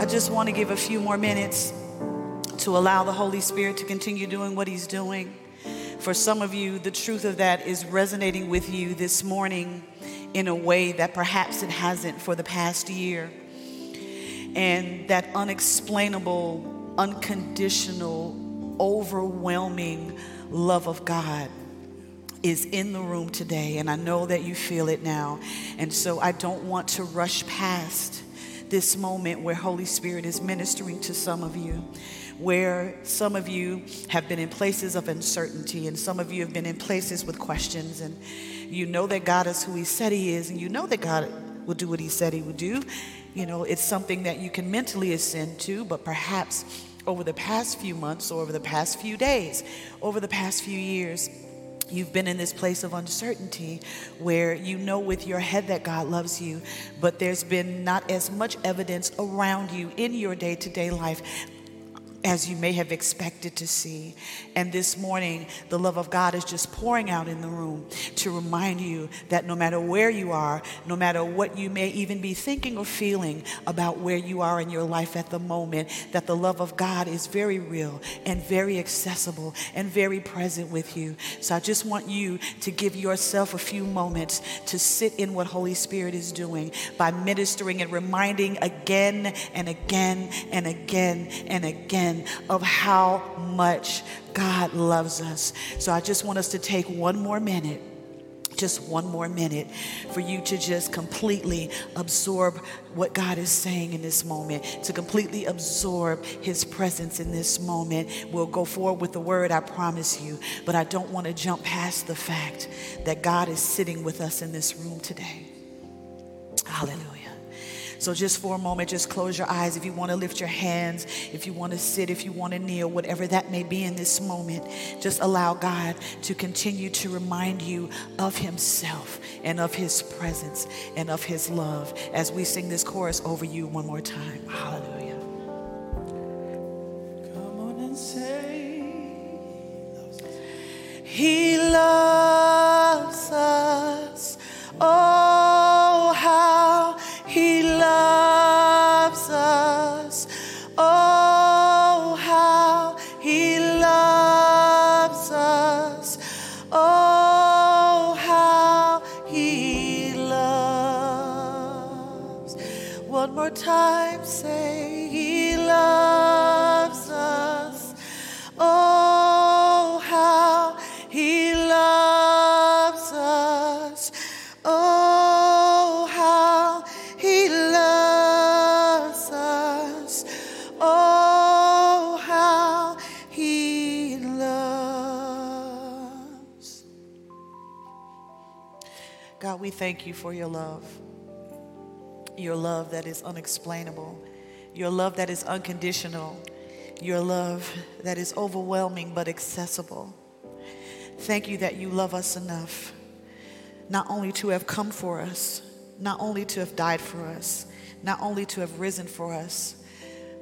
I just want to give a few more minutes to allow the Holy Spirit to continue doing what He's doing. For some of you, the truth of that is resonating with you this morning in a way that perhaps it hasn't for the past year. And that unexplainable, unconditional, overwhelming love of God is in the room today, and I know that you feel it now. And so I don't want to rush past this moment where Holy Spirit is ministering to some of you, where some of you have been in places of uncertainty, and some of you have been in places with questions, and you know that God is who He said He is, and you know that God will do what He said He would do. You know, it's something that you can mentally ascend to, but perhaps over the past few months, or over the past few days, over the past few years, You've been in this place of uncertainty where you know with your head that God loves you, but there's been not as much evidence around you in your day to day life as you may have expected to see. And this morning, the love of God is just pouring out in the room to remind you that no matter where you are, no matter what you may even be thinking or feeling about where you are in your life at the moment, that the love of God is very real and very accessible and very present with you. So I just want you to give yourself a few moments to sit in what Holy Spirit is doing by ministering and reminding again and again and again and again again of how much God loves us. So I just want us to take one more minute just one more minute for you to just completely absorb what God is saying in this moment, to completely absorb His presence in this moment. We'll go forward with the word, I promise you, but I don't want to jump past the fact that God is sitting with us in this room today. Hallelujah. So, just for a moment, just close your eyes. If you want to lift your hands, if you want to sit, if you want to kneel, whatever that may be in this moment, just allow God to continue to remind you of Himself and of His presence and of His love as we sing this chorus over you one more time. Hallelujah. Come on and say, He loves us. Oh, how He loves us. Oh, how He loves us. Oh, how He loves. One more time, say, He loves we thank you for your love. Your love that is unexplainable. Your love that is unconditional. Your love that is overwhelming but accessible. Thank you that you love us enough not only to have come for us, not only to have died for us, not only to have risen for us,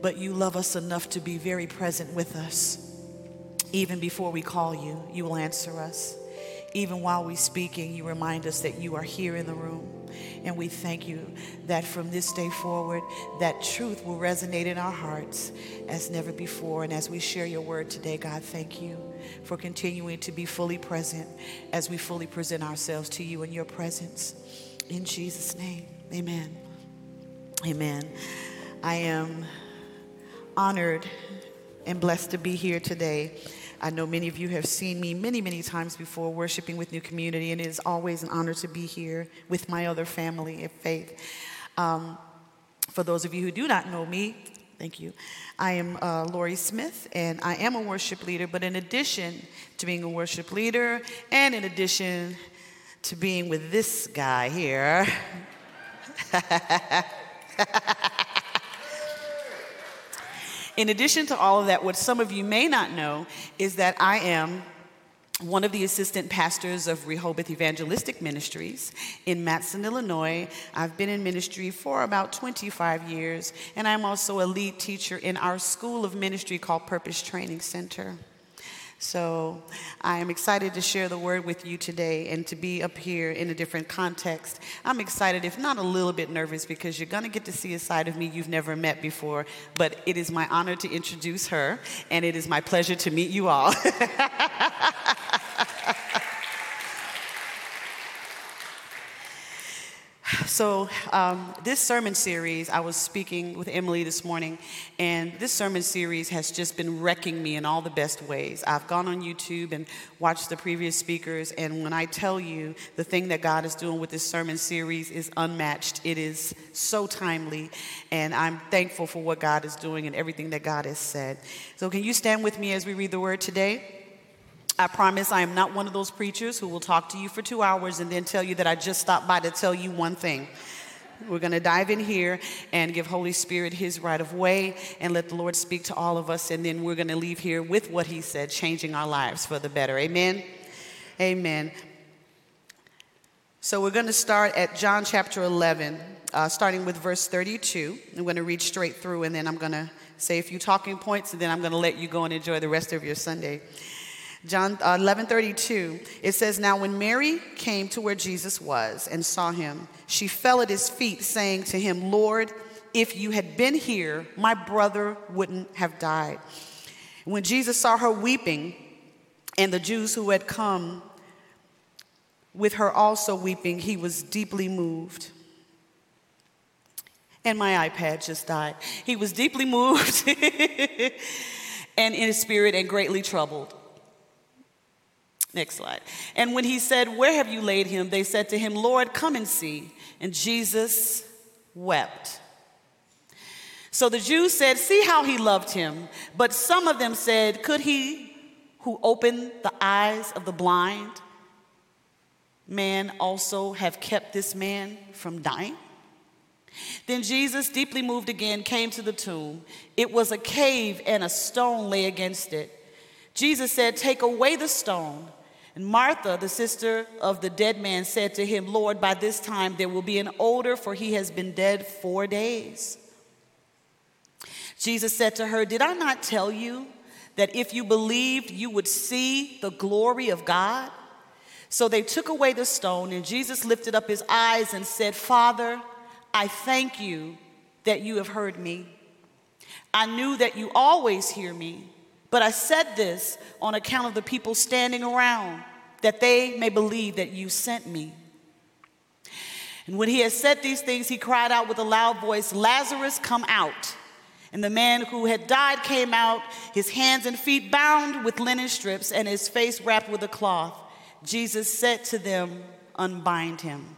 but you love us enough to be very present with us. Even before we call you, you will answer us. Even while we're speaking, you remind us that you are here in the room. And we thank you that from this day forward, that truth will resonate in our hearts as never before. And as we share your word today, God, thank you for continuing to be fully present as we fully present ourselves to you in your presence. In Jesus' name, amen. Amen. I am honored and blessed to be here today. I know many of you have seen me many, many times before worshiping with New Community, and it is always an honor to be here with my other family of faith. Um, for those of you who do not know me, thank you. I am uh, Lori Smith, and I am a worship leader. But in addition to being a worship leader, and in addition to being with this guy here, In addition to all of that, what some of you may not know is that I am one of the assistant pastors of Rehoboth Evangelistic Ministries in Matteson, Illinois. I've been in ministry for about 25 years, and I'm also a lead teacher in our school of ministry called Purpose Training Center. So I am excited to share the word with you today and to be up here in a different context. I'm excited, if not a little bit nervous, because you're going to get to see a side of me you've never met before. But it is my honor to introduce her, and it is my pleasure to meet you all. So, um, this sermon series, I was speaking with Emily this morning, and this sermon series has just been wrecking me in all the best ways. I've gone on YouTube and watched the previous speakers, and when I tell you the thing that God is doing with this sermon series is unmatched, it is so timely, and I'm thankful for what God is doing and everything that God has said. So, can you stand with me as we read the word today? I promise I am not one of those preachers who will talk to you for two hours and then tell you that I just stopped by to tell you one thing. We're going to dive in here and give Holy Spirit his right of way and let the Lord speak to all of us. And then we're going to leave here with what he said, changing our lives for the better. Amen. Amen. So we're going to start at John chapter 11, uh, starting with verse 32. I'm going to read straight through and then I'm going to say a few talking points and then I'm going to let you go and enjoy the rest of your Sunday. John 11:32 uh, it says now when Mary came to where Jesus was and saw him she fell at his feet saying to him Lord if you had been here my brother wouldn't have died when Jesus saw her weeping and the Jews who had come with her also weeping he was deeply moved. And my iPad just died. He was deeply moved and in his spirit and greatly troubled Next slide. And when he said, Where have you laid him? They said to him, Lord, come and see. And Jesus wept. So the Jews said, See how he loved him. But some of them said, Could he who opened the eyes of the blind man also have kept this man from dying? Then Jesus, deeply moved again, came to the tomb. It was a cave, and a stone lay against it. Jesus said, Take away the stone. And Martha, the sister of the dead man, said to him, Lord, by this time there will be an odor, for he has been dead four days. Jesus said to her, Did I not tell you that if you believed, you would see the glory of God? So they took away the stone, and Jesus lifted up his eyes and said, Father, I thank you that you have heard me. I knew that you always hear me. But I said this on account of the people standing around, that they may believe that you sent me. And when he had said these things, he cried out with a loud voice, Lazarus, come out. And the man who had died came out, his hands and feet bound with linen strips, and his face wrapped with a cloth. Jesus said to them, Unbind him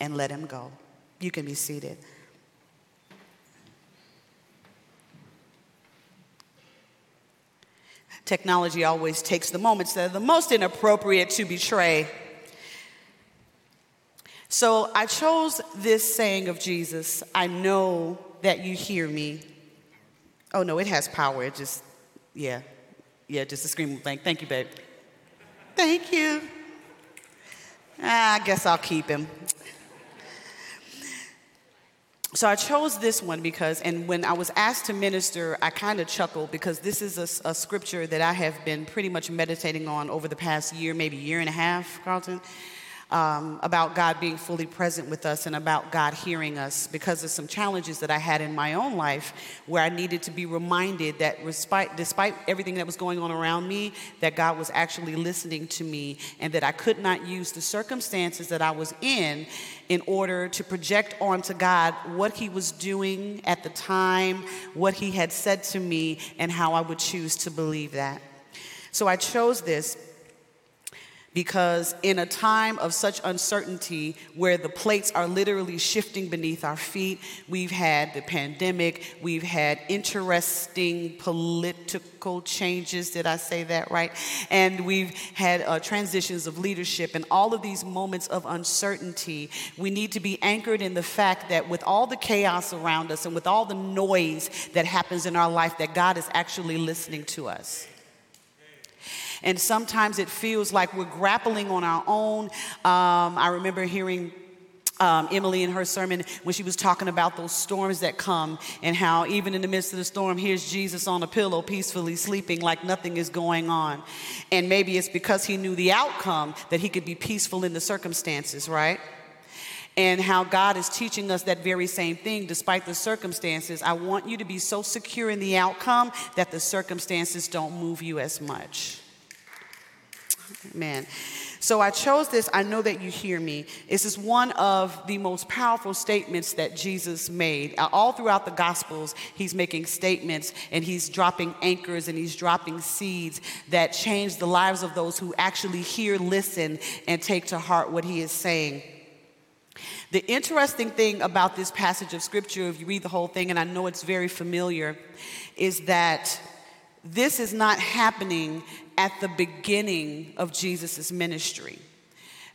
and let him go. You can be seated. Technology always takes the moments that are the most inappropriate to betray. So I chose this saying of Jesus I know that you hear me. Oh, no, it has power. It just, yeah, yeah, just a screaming thing. Thank you, babe. Thank you. Ah, I guess I'll keep him. So I chose this one because, and when I was asked to minister, I kind of chuckled because this is a, a, scripture that I have been pretty much meditating on over the past year, maybe year and a half, Carlton um, about God being fully present with us and about God hearing us because of some challenges that I had in my own life where I needed to be reminded that despite, despite everything that was going on around me, that God was actually listening to me and that I could not use the circumstances that I was in in order to project onto God what He was doing at the time, what He had said to me, and how I would choose to believe that. So I chose this because in a time of such uncertainty where the plates are literally shifting beneath our feet, we've had the pandemic, we've had interesting political changes, did I say that right? And we've had uh, transitions of leadership, and all of these moments of uncertainty, we need to be anchored in the fact that with all the chaos around us and with all the noise that happens in our life, that God is actually listening to us. And sometimes it feels like we're grappling on our own. Um, I remember hearing um, Emily in her sermon when she was talking about those storms that come and how even in the midst of the storm, here's Jesus on a pillow peacefully sleeping like nothing is going on. And maybe it's because he knew the outcome that he could be peaceful in the circumstances, right? And how God is teaching us that very same thing despite the circumstances. I want you to be so secure in the outcome that the circumstances don't move you as much. Man. So I chose this, I know that you hear me. This is one of the most powerful statements that Jesus made. Uh, all throughout the Gospels, he's making statements and he's dropping anchors and he's dropping seeds that change the lives of those who actually hear, listen, and take to heart what he is saying. The interesting thing about this passage of scripture, if you read the whole thing, and I know it's very familiar, is that this is not happening at the beginning of Jesus' ministry.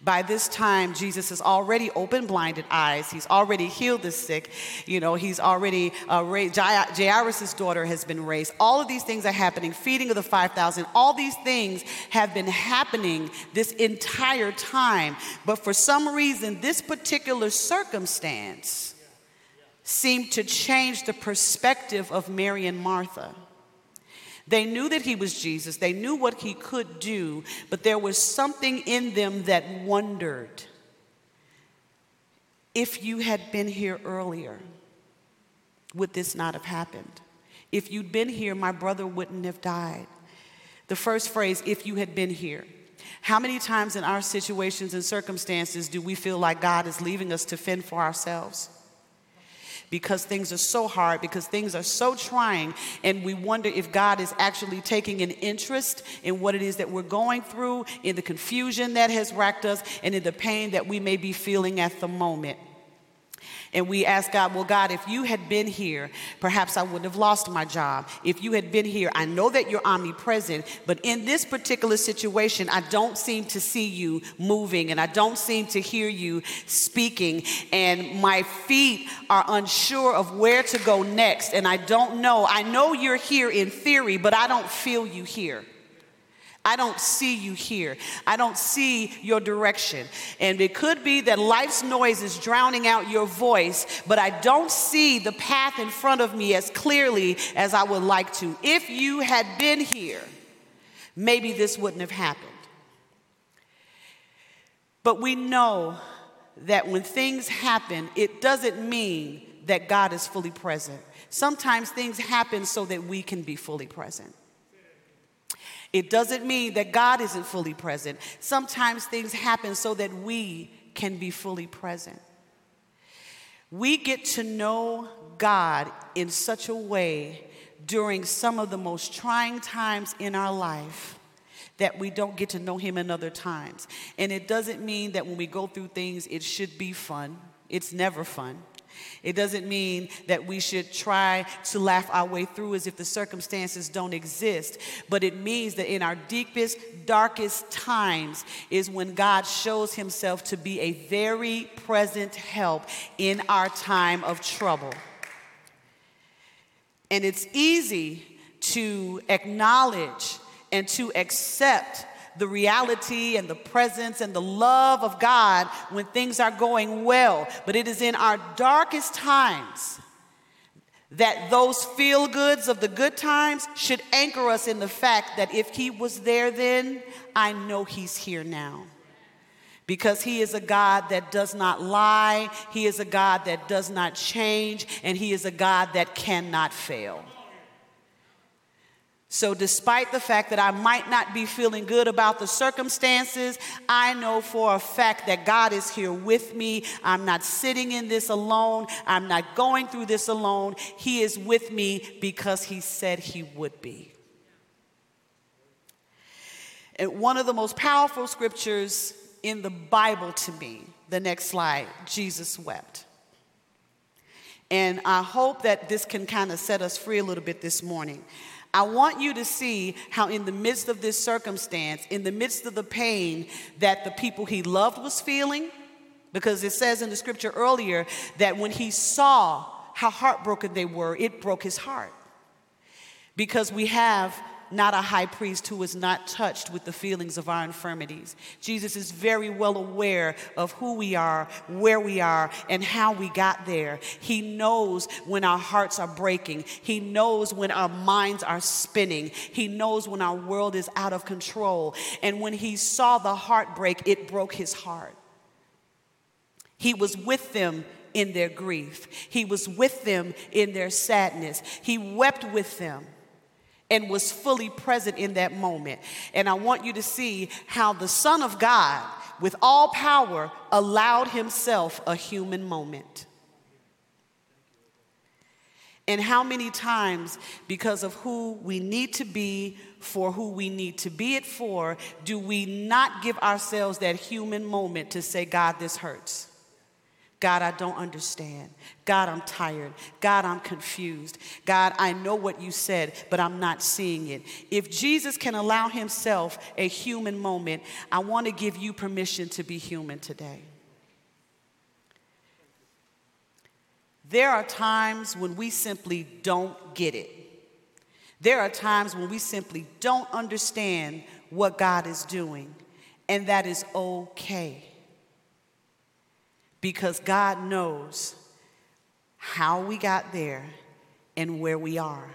By this time, Jesus has already opened blinded eyes. He's already healed the sick. You know, he's already uh, raised, Jairus' daughter has been raised. All of these things are happening. Feeding of the 5,000. All these things have been happening this entire time. But for some reason, this particular circumstance seemed to change the perspective of Mary and Martha. They knew that he was Jesus, they knew what he could do, but there was something in them that wondered if you had been here earlier, would this not have happened? If you'd been here, my brother wouldn't have died. The first phrase, if you had been here. How many times in our situations and circumstances do we feel like God is leaving us to fend for ourselves? Because things are so hard, because things are so trying, and we wonder if God is actually taking an interest in what it is that we're going through, in the confusion that has racked us, and in the pain that we may be feeling at the moment. And we ask God, well, God, if you had been here, perhaps I wouldn't have lost my job. If you had been here, I know that you're omnipresent, but in this particular situation, I don't seem to see you moving and I don't seem to hear you speaking. And my feet are unsure of where to go next. And I don't know. I know you're here in theory, but I don't feel you here. I don't see you here. I don't see your direction. And it could be that life's noise is drowning out your voice, but I don't see the path in front of me as clearly as I would like to. If you had been here, maybe this wouldn't have happened. But we know that when things happen, it doesn't mean that God is fully present. Sometimes things happen so that we can be fully present. It doesn't mean that God isn't fully present. Sometimes things happen so that we can be fully present. We get to know God in such a way during some of the most trying times in our life that we don't get to know Him in other times. And it doesn't mean that when we go through things, it should be fun. It's never fun. It doesn't mean that we should try to laugh our way through as if the circumstances don't exist, but it means that in our deepest, darkest times is when God shows himself to be a very present help in our time of trouble. And it's easy to acknowledge and to accept the reality and the presence and the love of God when things are going well. But it is in our darkest times that those feel goods of the good times should anchor us in the fact that if He was there then, I know He's here now. Because he is a God that does not lie, he is a God that does not change, and he is a God that cannot fail. So, despite the fact that I might not be feeling good about the circumstances, I know for a fact that God is here with me. I'm not sitting in this alone. I'm not going through this alone. He is with me because He said He would be. And one of the most powerful scriptures in the Bible to me, the next slide, Jesus wept. And I hope that this can kind of set us free a little bit this morning. I want you to see how, in the midst of this circumstance, in the midst of the pain that the people he loved was feeling, because it says in the scripture earlier that when he saw how heartbroken they were, it broke his heart. Because we have not a high priest who is not touched with the feelings of our infirmities. Jesus is very well aware of who we are, where we are, and how we got there. He knows when our hearts are breaking, He knows when our minds are spinning, He knows when our world is out of control. And when He saw the heartbreak, it broke His heart. He was with them in their grief. He was with them in their sadness. He wept with them and was fully present in that moment. And I want you to see how the Son of God, with all power, allowed himself a human moment. And how many times, because of who we need to be, for who we need to be it for, do we not give ourselves that human moment to say, God, this hurts? God, I don't understand. God, I'm tired. God, I'm confused. God, I know what you said, but I'm not seeing it. If Jesus can allow himself a human moment, I want to give you permission to be human today. There are times when we simply don't get it. There are times when we simply don't understand what God is doing, and that is okay because God knows how we got there and where we are.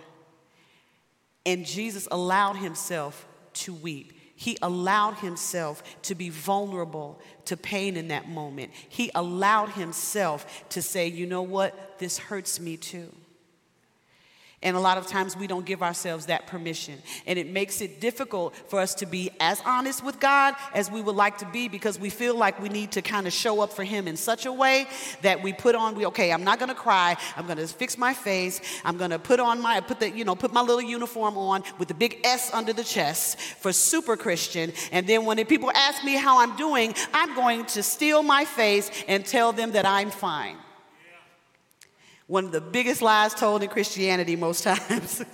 And Jesus allowed himself to weep. He allowed himself to be vulnerable to pain in that moment. He allowed himself to say, you know what, this hurts me too. And a lot of times we don't give ourselves that permission. And it makes it difficult for us to be as honest with God as we would like to be because we feel like we need to kind of show up for Him in such a way that we put on, we, okay, I'm not gonna cry. I'm gonna fix my face. I'm gonna put on my, put the, you know, put my little uniform on with the big S under the chest for super Christian. And then when people ask me how I'm doing, I'm going to steel my face and tell them that I'm fine one of the biggest lies told in Christianity most times.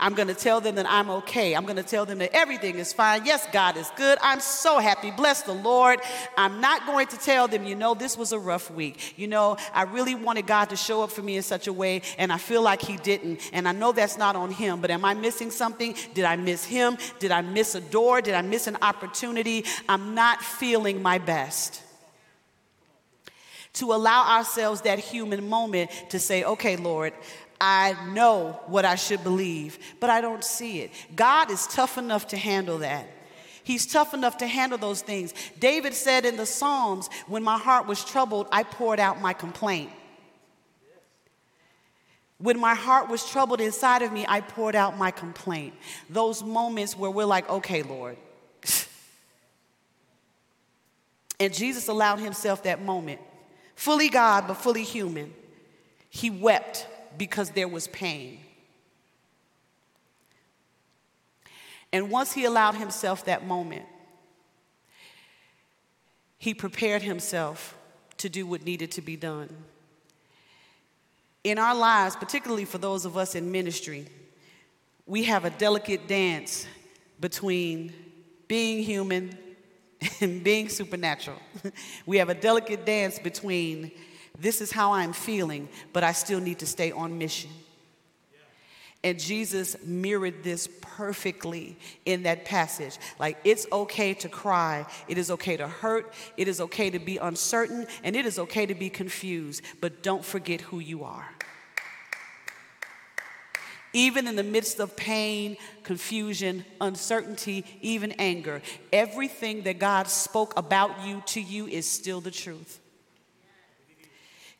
I'm going to tell them that I'm okay. I'm going to tell them that everything is fine. Yes, God is good. I'm so happy. Bless the Lord. I'm not going to tell them, you know, this was a rough week. You know, I really wanted God to show up for me in such a way, and I feel like He didn't. And I know that's not on Him, but am I missing something? Did I miss Him? Did I miss a door? Did I miss an opportunity? I'm not feeling my best to allow ourselves that human moment to say, okay, Lord, I know what I should believe, but I don't see it. God is tough enough to handle that. He's tough enough to handle those things. David said in the Psalms, when my heart was troubled, I poured out my complaint. When my heart was troubled inside of me, I poured out my complaint. Those moments where we're like, okay, Lord. and Jesus allowed himself that moment fully God, but fully human. He wept because there was pain. And once he allowed himself that moment, he prepared himself to do what needed to be done. In our lives, particularly for those of us in ministry, we have a delicate dance between being human and being supernatural. we have a delicate dance between this is how I'm feeling, but I still need to stay on mission. And Jesus mirrored this perfectly in that passage. Like, it's okay to cry, it is okay to hurt, it is okay to be uncertain, and it is okay to be confused, but don't forget who you are even in the midst of pain, confusion, uncertainty, even anger. Everything that God spoke about you to you is still the truth.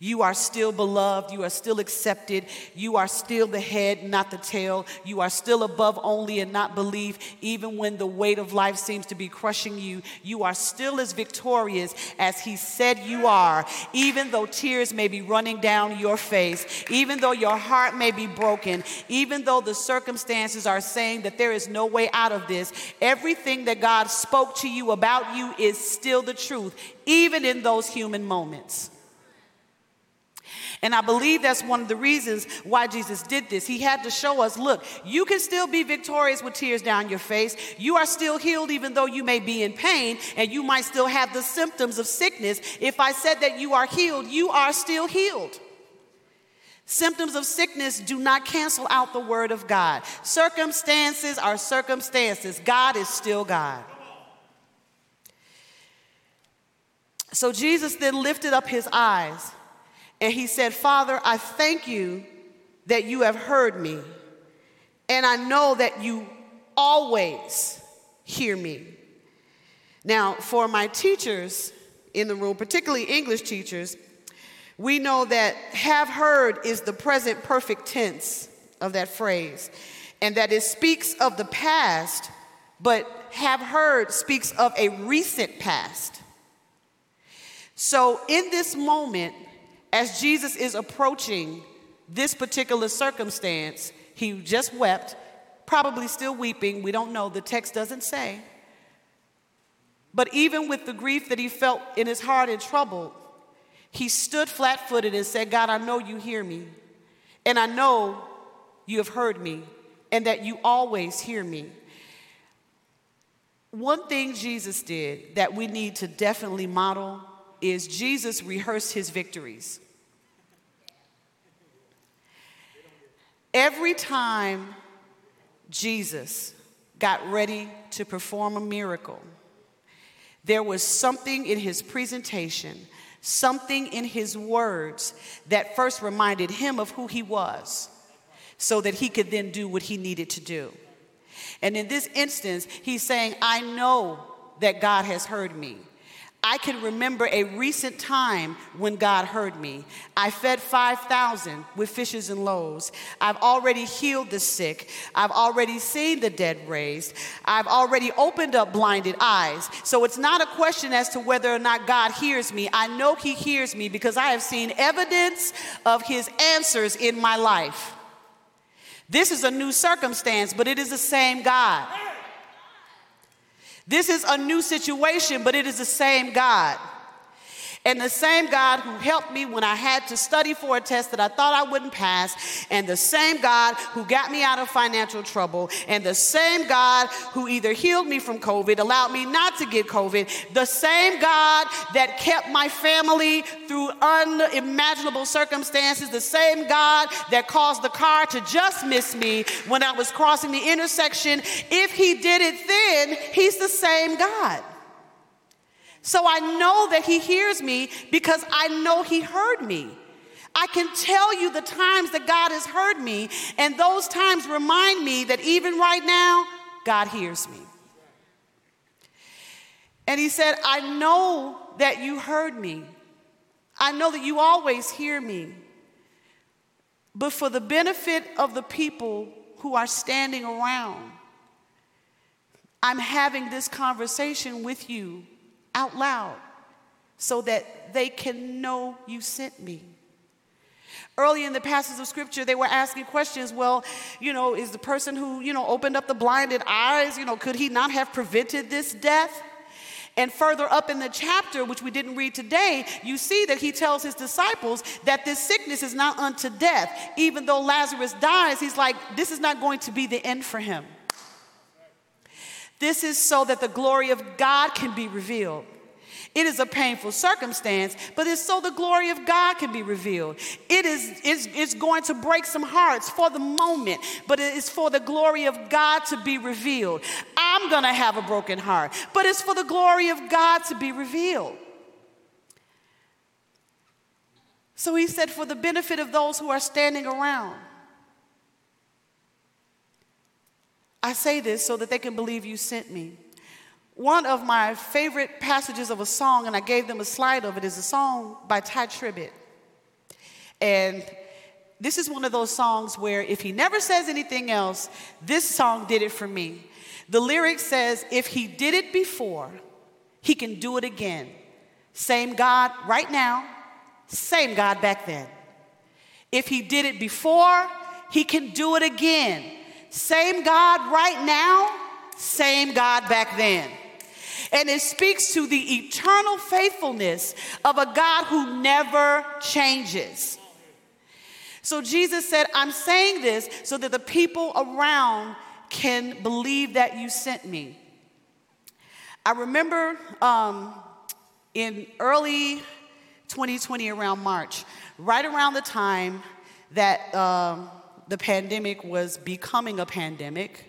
You are still beloved. You are still accepted. You are still the head, not the tail. You are still above only and not believe, even when the weight of life seems to be crushing you. You are still as victorious as He said you are, even though tears may be running down your face, even though your heart may be broken, even though the circumstances are saying that there is no way out of this. Everything that God spoke to you about you is still the truth, even in those human moments. And I believe that's one of the reasons why Jesus did this. He had to show us look, you can still be victorious with tears down your face. You are still healed, even though you may be in pain, and you might still have the symptoms of sickness. If I said that you are healed, you are still healed. Symptoms of sickness do not cancel out the word of God. Circumstances are circumstances. God is still God. So Jesus then lifted up his eyes and he said, Father, I thank you that you have heard me, and I know that you always hear me. Now, for my teachers in the room, particularly English teachers, we know that have heard is the present perfect tense of that phrase, and that it speaks of the past, but have heard speaks of a recent past. So, in this moment, as Jesus is approaching this particular circumstance, he just wept, probably still weeping. We don't know, the text doesn't say. But even with the grief that he felt in his heart and trouble, he stood flat footed and said, God, I know you hear me, and I know you have heard me, and that you always hear me. One thing Jesus did that we need to definitely model is Jesus rehearsed his victories. Every time Jesus got ready to perform a miracle, there was something in his presentation something in his words that first reminded him of who he was so that he could then do what he needed to do. And in this instance, he's saying, I know that God has heard me. I can remember a recent time when God heard me. I fed 5,000 with fishes and loaves. I've already healed the sick. I've already seen the dead raised. I've already opened up blinded eyes. So it's not a question as to whether or not God hears me. I know He hears me because I have seen evidence of His answers in my life. This is a new circumstance, but it is the same God. This is a new situation, but it is the same God. And the same God who helped me when I had to study for a test that I thought I wouldn't pass, and the same God who got me out of financial trouble, and the same God who either healed me from COVID, allowed me not to get COVID, the same God that kept my family through unimaginable circumstances, the same God that caused the car to just miss me when I was crossing the intersection. If He did it then, He's the same God. So I know that He hears me because I know He heard me. I can tell you the times that God has heard me, and those times remind me that even right now, God hears me. And He said, I know that you heard me. I know that you always hear me. But for the benefit of the people who are standing around, I'm having this conversation with you out loud so that they can know you sent me. Early in the passage of scripture, they were asking questions. Well, you know, is the person who, you know, opened up the blinded eyes, you know, could he not have prevented this death? And further up in the chapter, which we didn't read today, you see that he tells his disciples that this sickness is not unto death. Even though Lazarus dies, he's like, this is not going to be the end for him. This is so that the glory of God can be revealed. It is a painful circumstance, but it's so the glory of God can be revealed. It is it's, it's going to break some hearts for the moment, but it is for the glory of God to be revealed. I'm going to have a broken heart, but it's for the glory of God to be revealed. So he said, for the benefit of those who are standing around, I say this so that they can believe you sent me. One of my favorite passages of a song, and I gave them a slide of it, is a song by Tye Tribbett. And this is one of those songs where if he never says anything else, this song did it for me. The lyric says, If he did it before, he can do it again. Same God right now, same God back then. If he did it before, he can do it again. Same God right now, same God back then. And it speaks to the eternal faithfulness of a God who never changes. So Jesus said, I'm saying this so that the people around can believe that you sent me. I remember um, in early 2020, around March, right around the time that um, the pandemic was becoming a pandemic.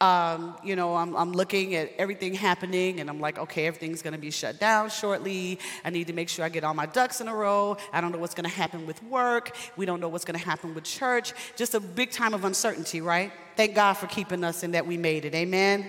Um, you know, I'm, I'm, looking at everything happening and I'm like, okay, everything's gonna be shut down shortly. I need to make sure I get all my ducks in a row. I don't know what's gonna happen with work. We don't know what's gonna happen with church. Just a big time of uncertainty, right? Thank God for keeping us and that we made it. Amen.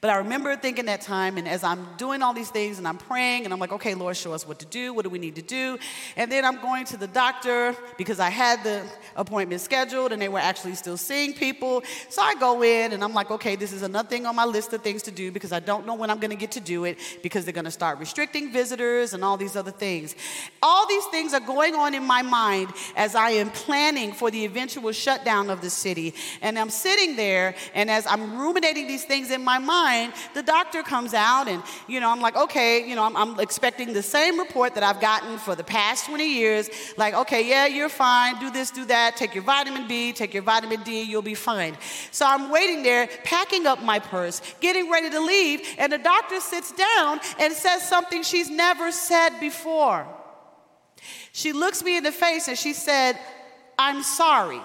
But I remember thinking that time, and as I'm doing all these things and I'm praying, and I'm like, okay, Lord, show us what to do. What do we need to do? And then I'm going to the doctor because I had the appointment scheduled and they were actually still seeing people. So I go in and I'm like, okay, this is another thing on my list of things to do because I don't know when I'm going to get to do it because they're going to start restricting visitors and all these other things. All these things are going on in my mind as I am planning for the eventual shutdown of the city. And I'm sitting there, and as I'm ruminating these things in my mind, the doctor comes out, and you know, I'm like, okay, you know, I'm, I'm expecting the same report that I've gotten for the past 20 years. Like, okay, yeah, you're fine. Do this, do that. Take your vitamin B, take your vitamin D, you'll be fine. So I'm waiting there, packing up my purse, getting ready to leave, and the doctor sits down and says something she's never said before. She looks me in the face and she said, I'm sorry.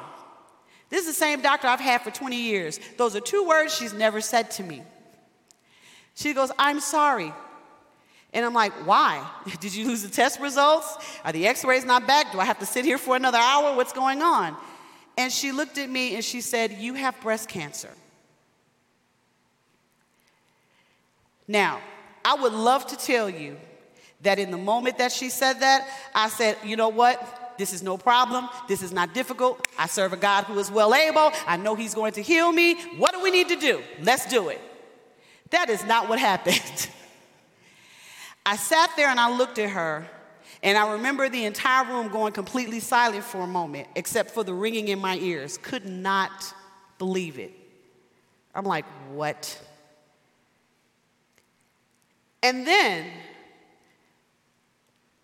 This is the same doctor I've had for 20 years. Those are two words she's never said to me. She goes, I'm sorry. And I'm like, why? Did you lose the test results? Are the x rays not back? Do I have to sit here for another hour? What's going on? And she looked at me and she said, You have breast cancer. Now, I would love to tell you that in the moment that she said that, I said, You know what? This is no problem. This is not difficult. I serve a God who is well able. I know He's going to heal me. What do we need to do? Let's do it. That is not what happened. I sat there and I looked at her, and I remember the entire room going completely silent for a moment, except for the ringing in my ears. Could not believe it. I'm like, what? And then,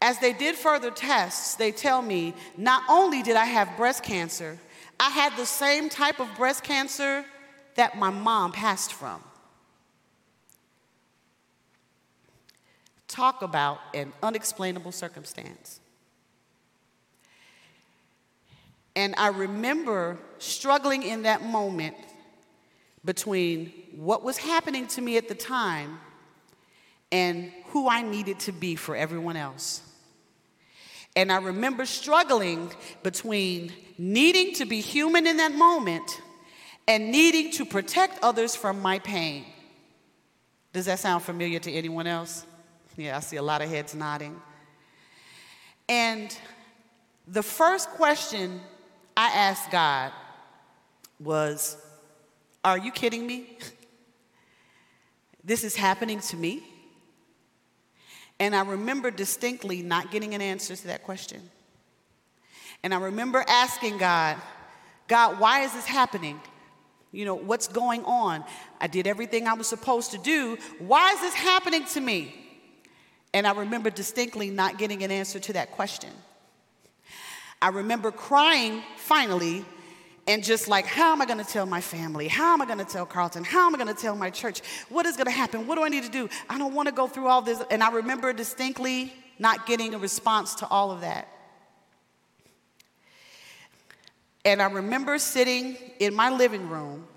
as they did further tests, they tell me not only did I have breast cancer, I had the same type of breast cancer that my mom passed from. Talk about an unexplainable circumstance. And I remember struggling in that moment between what was happening to me at the time and who I needed to be for everyone else. And I remember struggling between needing to be human in that moment and needing to protect others from my pain. Does that sound familiar to anyone else? Yeah, I see a lot of heads nodding. And the first question I asked God was, Are you kidding me? this is happening to me? And I remember distinctly not getting an answer to that question. And I remember asking God, God, why is this happening? You know, what's going on? I did everything I was supposed to do. Why is this happening to me? And I remember distinctly not getting an answer to that question. I remember crying finally and just like, how am I to tell my family? How am I to tell Carlton? How am I to tell my church? What is to happen? What do I need to do? I don't want to go through all this. And I remember distinctly not getting a response to all of that. And I remember sitting in my living room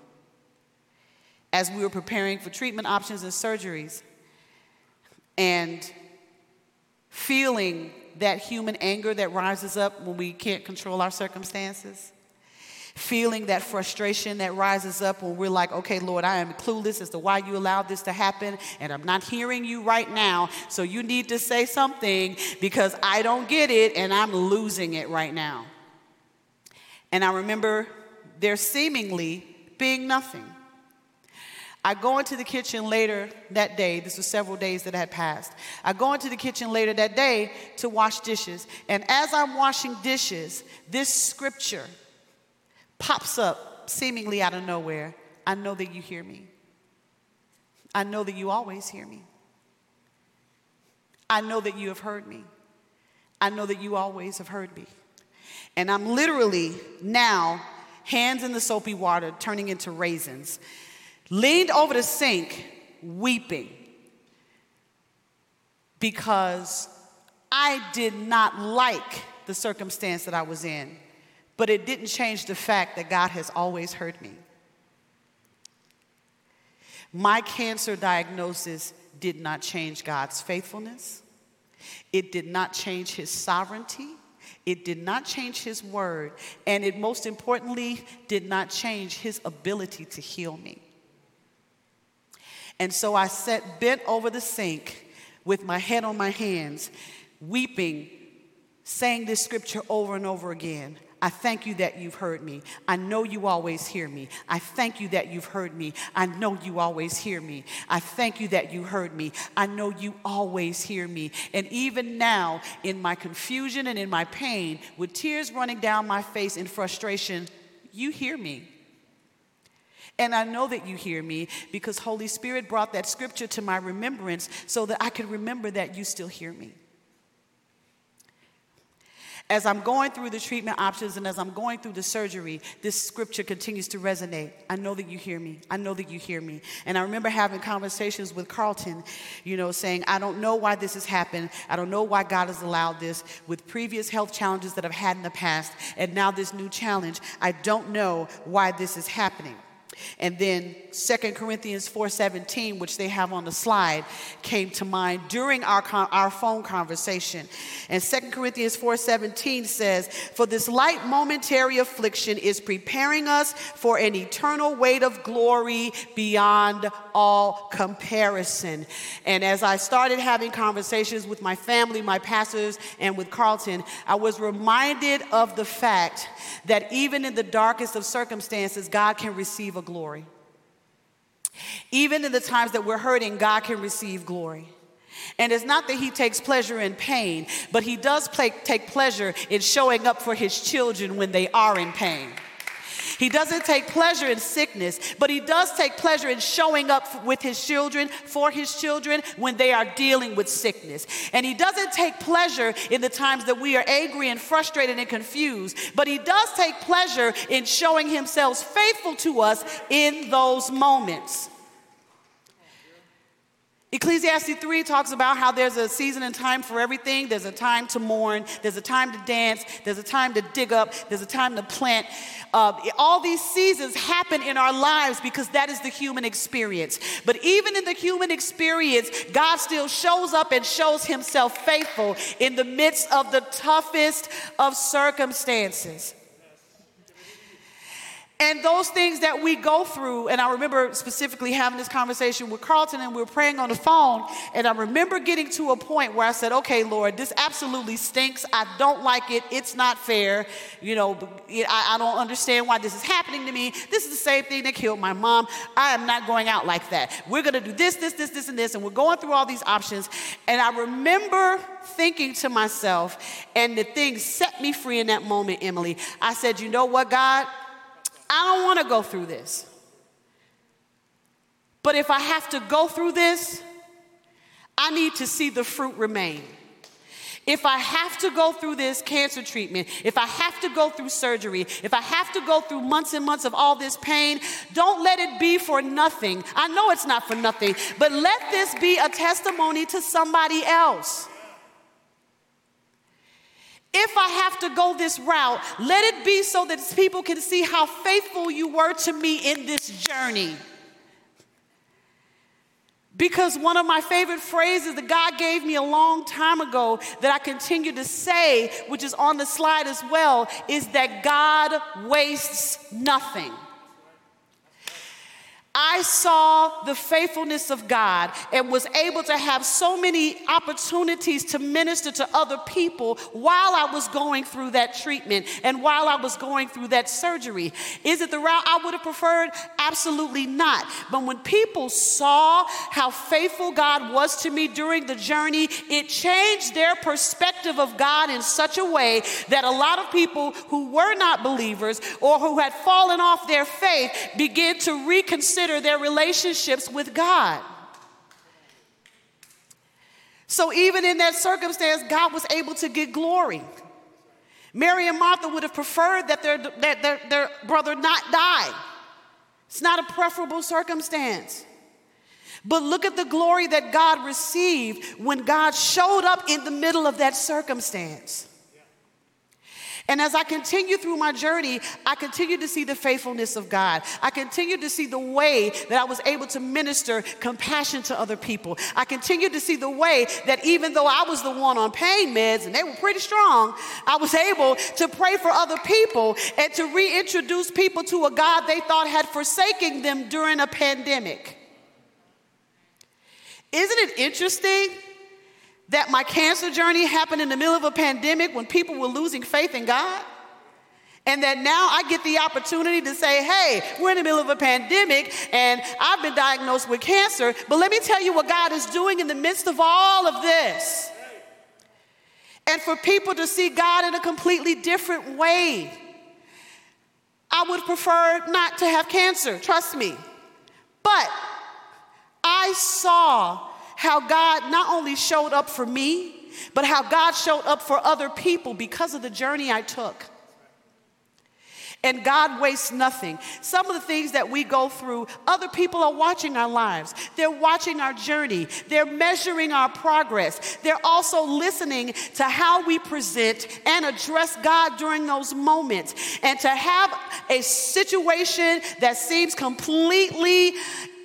as we were preparing for treatment options and surgeries and feeling that human anger that rises up when we can't control our circumstances. Feeling that frustration that rises up when we're like, okay, Lord, I am clueless as to why you allowed this to happen, and I'm not hearing you right now, so you need to say something because I don't get it and I'm losing it right now. And I remember there seemingly being nothing. I go into the kitchen later that day. This was several days that had passed. I go into the kitchen later that day to wash dishes. And as I'm washing dishes, this scripture pops up seemingly out of nowhere. I know that you hear me. I know that you always hear me. I know that you have heard me. I know that you always have heard me. And I'm literally now, hands in the soapy water, turning into raisins leaned over the sink weeping because I did not like the circumstance that I was in, but it didn't change the fact that God has always heard me. My cancer diagnosis did not change God's faithfulness. It did not change his sovereignty. It did not change his word. And it most importantly did not change his ability to heal me. And so I sat bent over the sink with my head on my hands, weeping, saying this scripture over and over again. I thank you that you've heard me. I know you always hear me. I thank you that you've heard me. I know you always hear me. I thank you that you heard me. I know you always hear me. And even now, in my confusion and in my pain, with tears running down my face in frustration, you hear me. And I know that you hear me because Holy Spirit brought that scripture to my remembrance so that I could remember that you still hear me as I'm going through the treatment options and as I'm going through the surgery, this scripture continues to resonate. I know that you hear me. I know that you hear me. And I remember having conversations with Carlton, you know, saying, I don't know why this has happened. I don't know why God has allowed this with previous health challenges that I've had in the past and now this new challenge. I don't know why this is happening. And then 2 Corinthians 4:17, which they have on the slide, came to mind during our, our phone conversation. And 2 Corinthians 4:17 says, "For this light momentary affliction is preparing us for an eternal weight of glory beyond all comparison." And as I started having conversations with my family, my pastors, and with Carlton, I was reminded of the fact that even in the darkest of circumstances, God can receive a glory. Even in the times that we're hurting, God can receive glory. And it's not that he takes pleasure in pain, but he does play, take pleasure in showing up for his children when they are in pain. He doesn't take pleasure in sickness, but he does take pleasure in showing up with his children, for his children, when they are dealing with sickness. And he doesn't take pleasure in the times that we are angry and frustrated and confused, but he does take pleasure in showing himself faithful to us in those moments. Ecclesiastes 3 talks about how there's a season and time for everything. There's a time to mourn, there's a time to dance, there's a time to dig up, there's a time to plant. Uh, all these seasons happen in our lives because that is the human experience. But even in the human experience, God still shows up and shows himself faithful in the midst of the toughest of circumstances. And those things that we go through, and I remember specifically having this conversation with Carlton, and we were praying on the phone. And I remember getting to a point where I said, Okay, Lord, this absolutely stinks. I don't like it. It's not fair. You know, I, I don't understand why this is happening to me. This is the same thing that killed my mom. I am not going out like that. We're going to do this, this, this, this, and this. And we're going through all these options. And I remember thinking to myself, and the thing set me free in that moment, Emily. I said, You know what, God? I don't want to go through this. But if I have to go through this, I need to see the fruit remain. If I have to go through this cancer treatment, if I have to go through surgery, if I have to go through months and months of all this pain, don't let it be for nothing. I know it's not for nothing, but let this be a testimony to somebody else. If I have to go this route, let it be so that people can see how faithful you were to me in this journey. Because one of my favorite phrases that God gave me a long time ago that I continue to say, which is on the slide as well, is that God wastes nothing. I saw the faithfulness of God and was able to have so many opportunities to minister to other people while I was going through that treatment and while I was going through that surgery. Is it the route I would have preferred? Absolutely not. But when people saw how faithful God was to me during the journey, it changed their perspective of God in such a way that a lot of people who were not believers or who had fallen off their faith began to reconsider consider their relationships with God. So, even in that circumstance, God was able to get glory. Mary and Martha would have preferred that their, that their, their brother not die. It's not a preferable circumstance. But look at the glory that God received when God showed up in the middle of that circumstance. And as I continue through my journey, I continue to see the faithfulness of God. I continue to see the way that I was able to minister compassion to other people. I continue to see the way that even though I was the one on pain meds and they were pretty strong, I was able to pray for other people and to reintroduce people to a God they thought had forsaken them during a pandemic. Isn't it interesting that my cancer journey happened in the middle of a pandemic when people were losing faith in God? And that now I get the opportunity to say, hey, we're in the middle of a pandemic and I've been diagnosed with cancer, but let me tell you what God is doing in the midst of all of this. And for people to see God in a completely different way. I would prefer not to have cancer, trust me. But I saw how God not only showed up for me, but how God showed up for other people because of the journey I took. And God wastes nothing. Some of the things that we go through, other people are watching our lives. They're watching our journey. They're measuring our progress. They're also listening to how we present and address God during those moments. And to have a situation that seems completely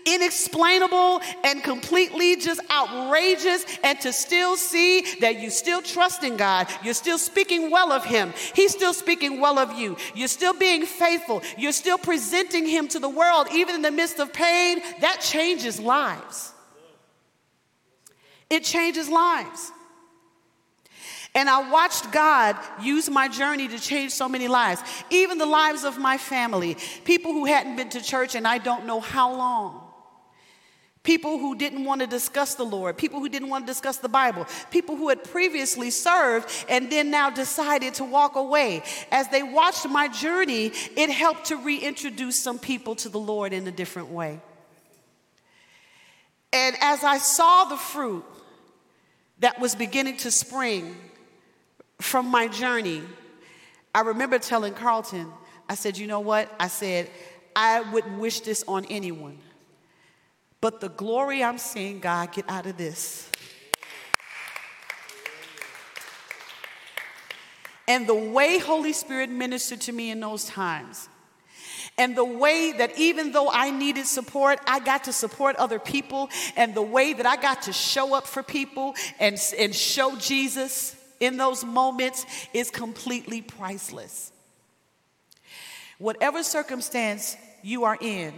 inexplainable and completely just outrageous, and to still see that you still trust in God, you're still speaking well of Him, He's still speaking well of you, you're still being faithful, you're still presenting Him to the world, even in the midst of pain, that changes lives. It changes lives. And I watched God use my journey to change so many lives, even the lives of my family, people who hadn't been to church and I don't know how long people who didn't want to discuss the Lord, people who didn't want to discuss the Bible, people who had previously served and then now decided to walk away. As they watched my journey, it helped to reintroduce some people to the Lord in a different way. And as I saw the fruit that was beginning to spring from my journey, I remember telling Carlton, I said, you know what? I said, I wouldn't wish this on anyone. But the glory I'm seeing God get out of this. And the way Holy Spirit ministered to me in those times, and the way that even though I needed support, I got to support other people, and the way that I got to show up for people and, and show Jesus in those moments is completely priceless. Whatever circumstance you are in,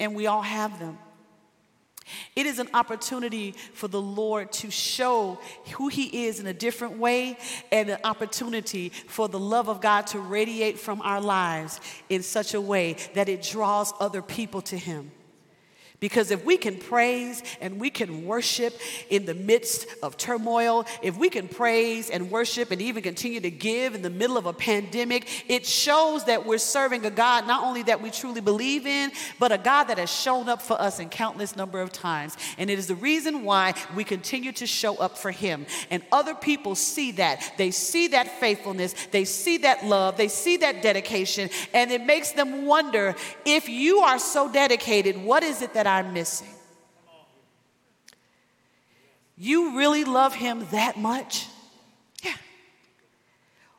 and we all have them, it is an opportunity for the Lord to show who He is in a different way and an opportunity for the love of God to radiate from our lives in such a way that it draws other people to Him. Because if we can praise and we can worship in the midst of turmoil, if we can praise and worship and even continue to give in the middle of a pandemic, it shows that we're serving a God not only that we truly believe in, but a God that has shown up for us in countless number of times. And it is the reason why we continue to show up for Him. And other people see that. They see that faithfulness, they see that love, they see that dedication, and it makes them wonder if you are so dedicated, what is it that I'm missing. You really love him that much? Yeah.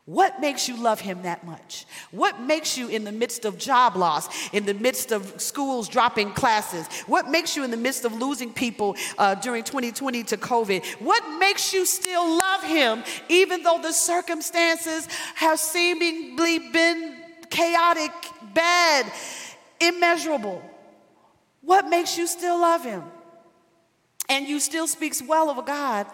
What makes you love him that much? What makes you in the midst of job loss, in the midst of schools dropping classes? What makes you in the midst of losing people uh, during 2020 to COVID? What makes you still love him even though the circumstances have seemingly been chaotic, bad, immeasurable? What makes you still love him? And you still speaks well of a God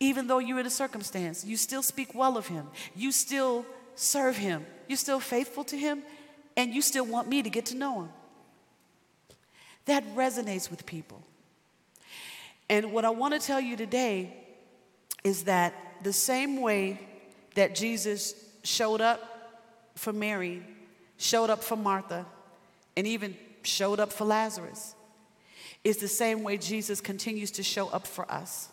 even though you're in a circumstance. You still speak well of him. You still serve him. You're still faithful to him and you still want me to get to know him. That resonates with people. And what I want to tell you today is that the same way that Jesus showed up for Mary, showed up for Martha, and even showed up for Lazarus is the same way Jesus continues to show up for us.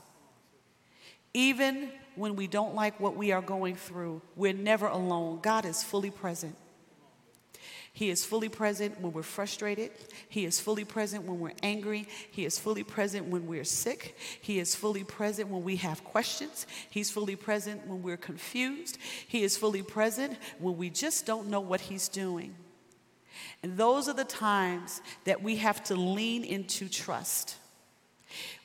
Even when we don't like what we are going through, we're never alone. God is fully present. He is fully present when we're frustrated. He is fully present when we're angry. He is fully present when we're sick. He is fully present when we have questions. He's fully present when we're confused. He is fully present when we just don't know what He's doing. And those are the times that we have to lean into trust.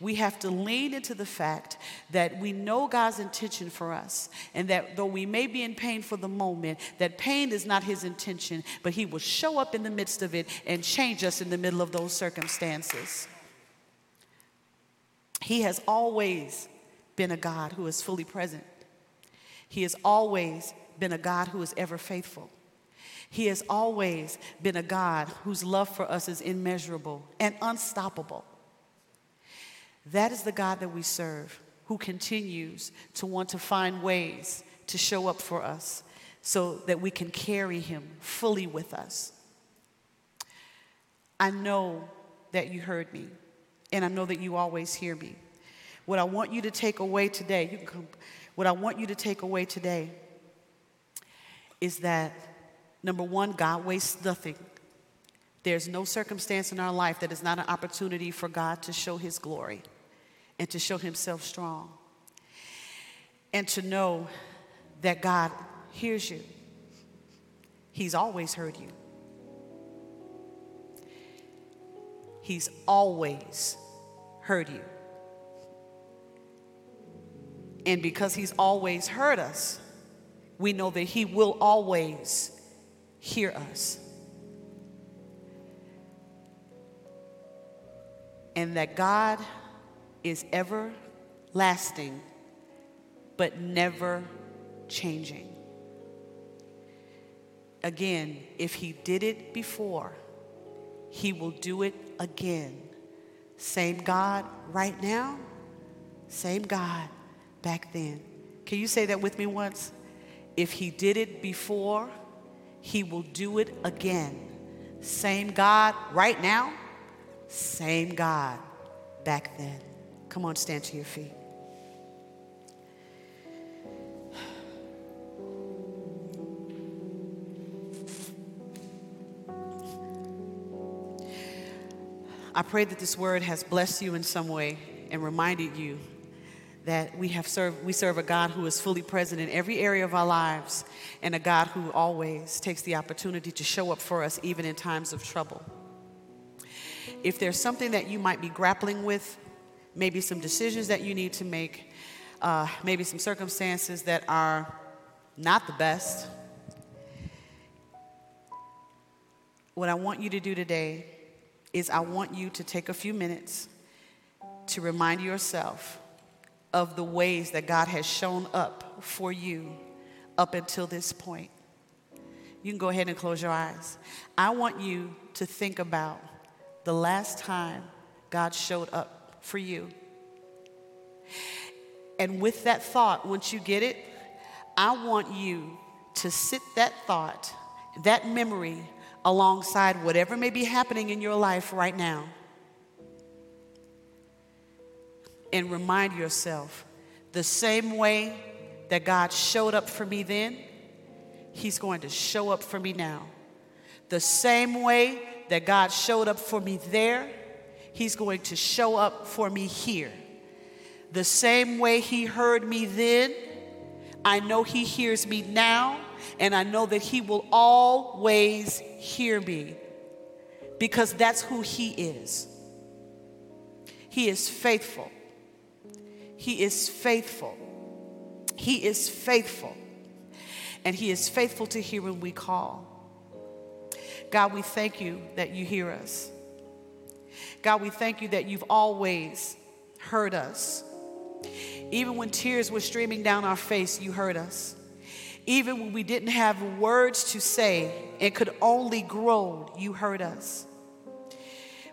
We have to lean into the fact that we know God's intention for us, and that though we may be in pain for the moment, that pain is not His intention, but He will show up in the midst of it and change us in the middle of those circumstances. He has always been a God who is fully present. He has always been a God who is ever faithful. He has always been a God whose love for us is immeasurable and unstoppable. That is the God that we serve, who continues to want to find ways to show up for us so that we can carry him fully with us. I know that you heard me, and I know that you always hear me. What I want you to take away today, you can come, what I want you to take away today is that number one, God wastes nothing. There's no circumstance in our life that is not an opportunity for God to show his glory and to show himself strong. And to know that God hears you. He's always heard you. He's always heard you. And because He's always heard us, we know that He will always hear us. And that God is everlasting, but never changing. Again, if He did it before, He will do it again. Same God right now, same God back then. Can you say that with me once? If He did it before, He will do it again. Same God right now, same God back then. Come on, stand to your feet. I pray that this word has blessed you in some way and reminded you that we have served we serve a God who is fully present in every area of our lives and a God who always takes the opportunity to show up for us even in times of trouble. If there's something that you might be grappling with, maybe some decisions that you need to make, uh, maybe some circumstances that are not the best, what I want you to do today is I want you to take a few minutes to remind yourself of the ways that God has shown up for you up until this point. You can go ahead and close your eyes. I want you to think about the last time God showed up for you. And with that thought, once you get it, I want you to sit that thought, that memory, alongside whatever may be happening in your life right now. And remind yourself the same way that God showed up for me then, He's going to show up for me now. The same way that God showed up for me there, He's going to show up for me here. The same way He heard me then, I know He hears me now, and I know that He will always hear me because that's who He is. He is faithful. He is faithful. He is faithful. And He is faithful to hear when we call. God, we thank you that you hear us. God, we thank you that you've always heard us. Even when tears were streaming down our face, you heard us. Even when we didn't have words to say and could only groan, you heard us.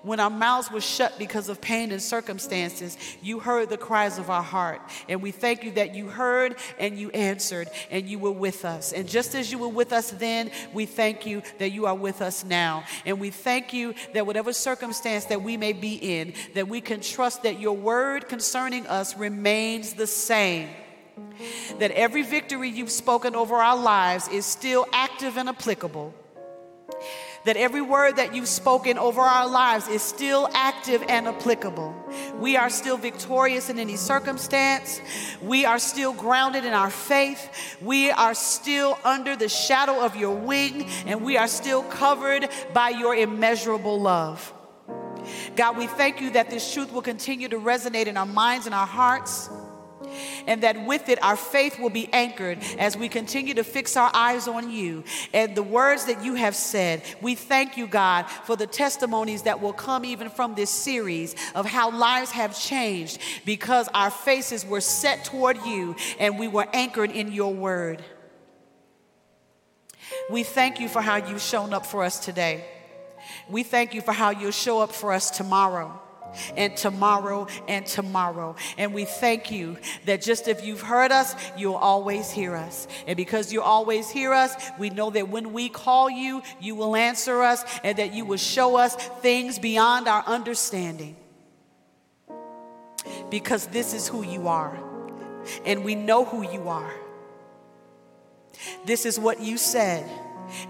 When our mouths were shut because of pain and circumstances, you heard the cries of our heart. And we thank you that you heard and you answered and you were with us. And just as you were with us then, we thank you that you are with us now. And we thank you that whatever circumstance that we may be in, that we can trust that your word concerning us remains the same that every victory you've spoken over our lives is still active and applicable that every word that you've spoken over our lives is still active and applicable. We are still victorious in any circumstance. We are still grounded in our faith. We are still under the shadow of your wing, and we are still covered by your immeasurable love. God, we thank you that this truth will continue to resonate in our minds and our hearts and that with it, our faith will be anchored as we continue to fix our eyes on you and the words that you have said. We thank you, God, for the testimonies that will come even from this series of how lives have changed because our faces were set toward you and we were anchored in your word. We thank you for how you've shown up for us today. We thank you for how you'll show up for us tomorrow and tomorrow and tomorrow. And we thank you that just if you've heard us, you'll always hear us. And because you always hear us, we know that when we call you, you will answer us and that you will show us things beyond our understanding. Because this is who you are, and we know who you are. This is what you said,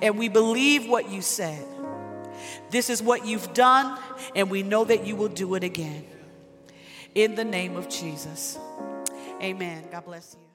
and we believe what you said. This is what you've done, and we know that you will do it again. In the name of Jesus. Amen. God bless you.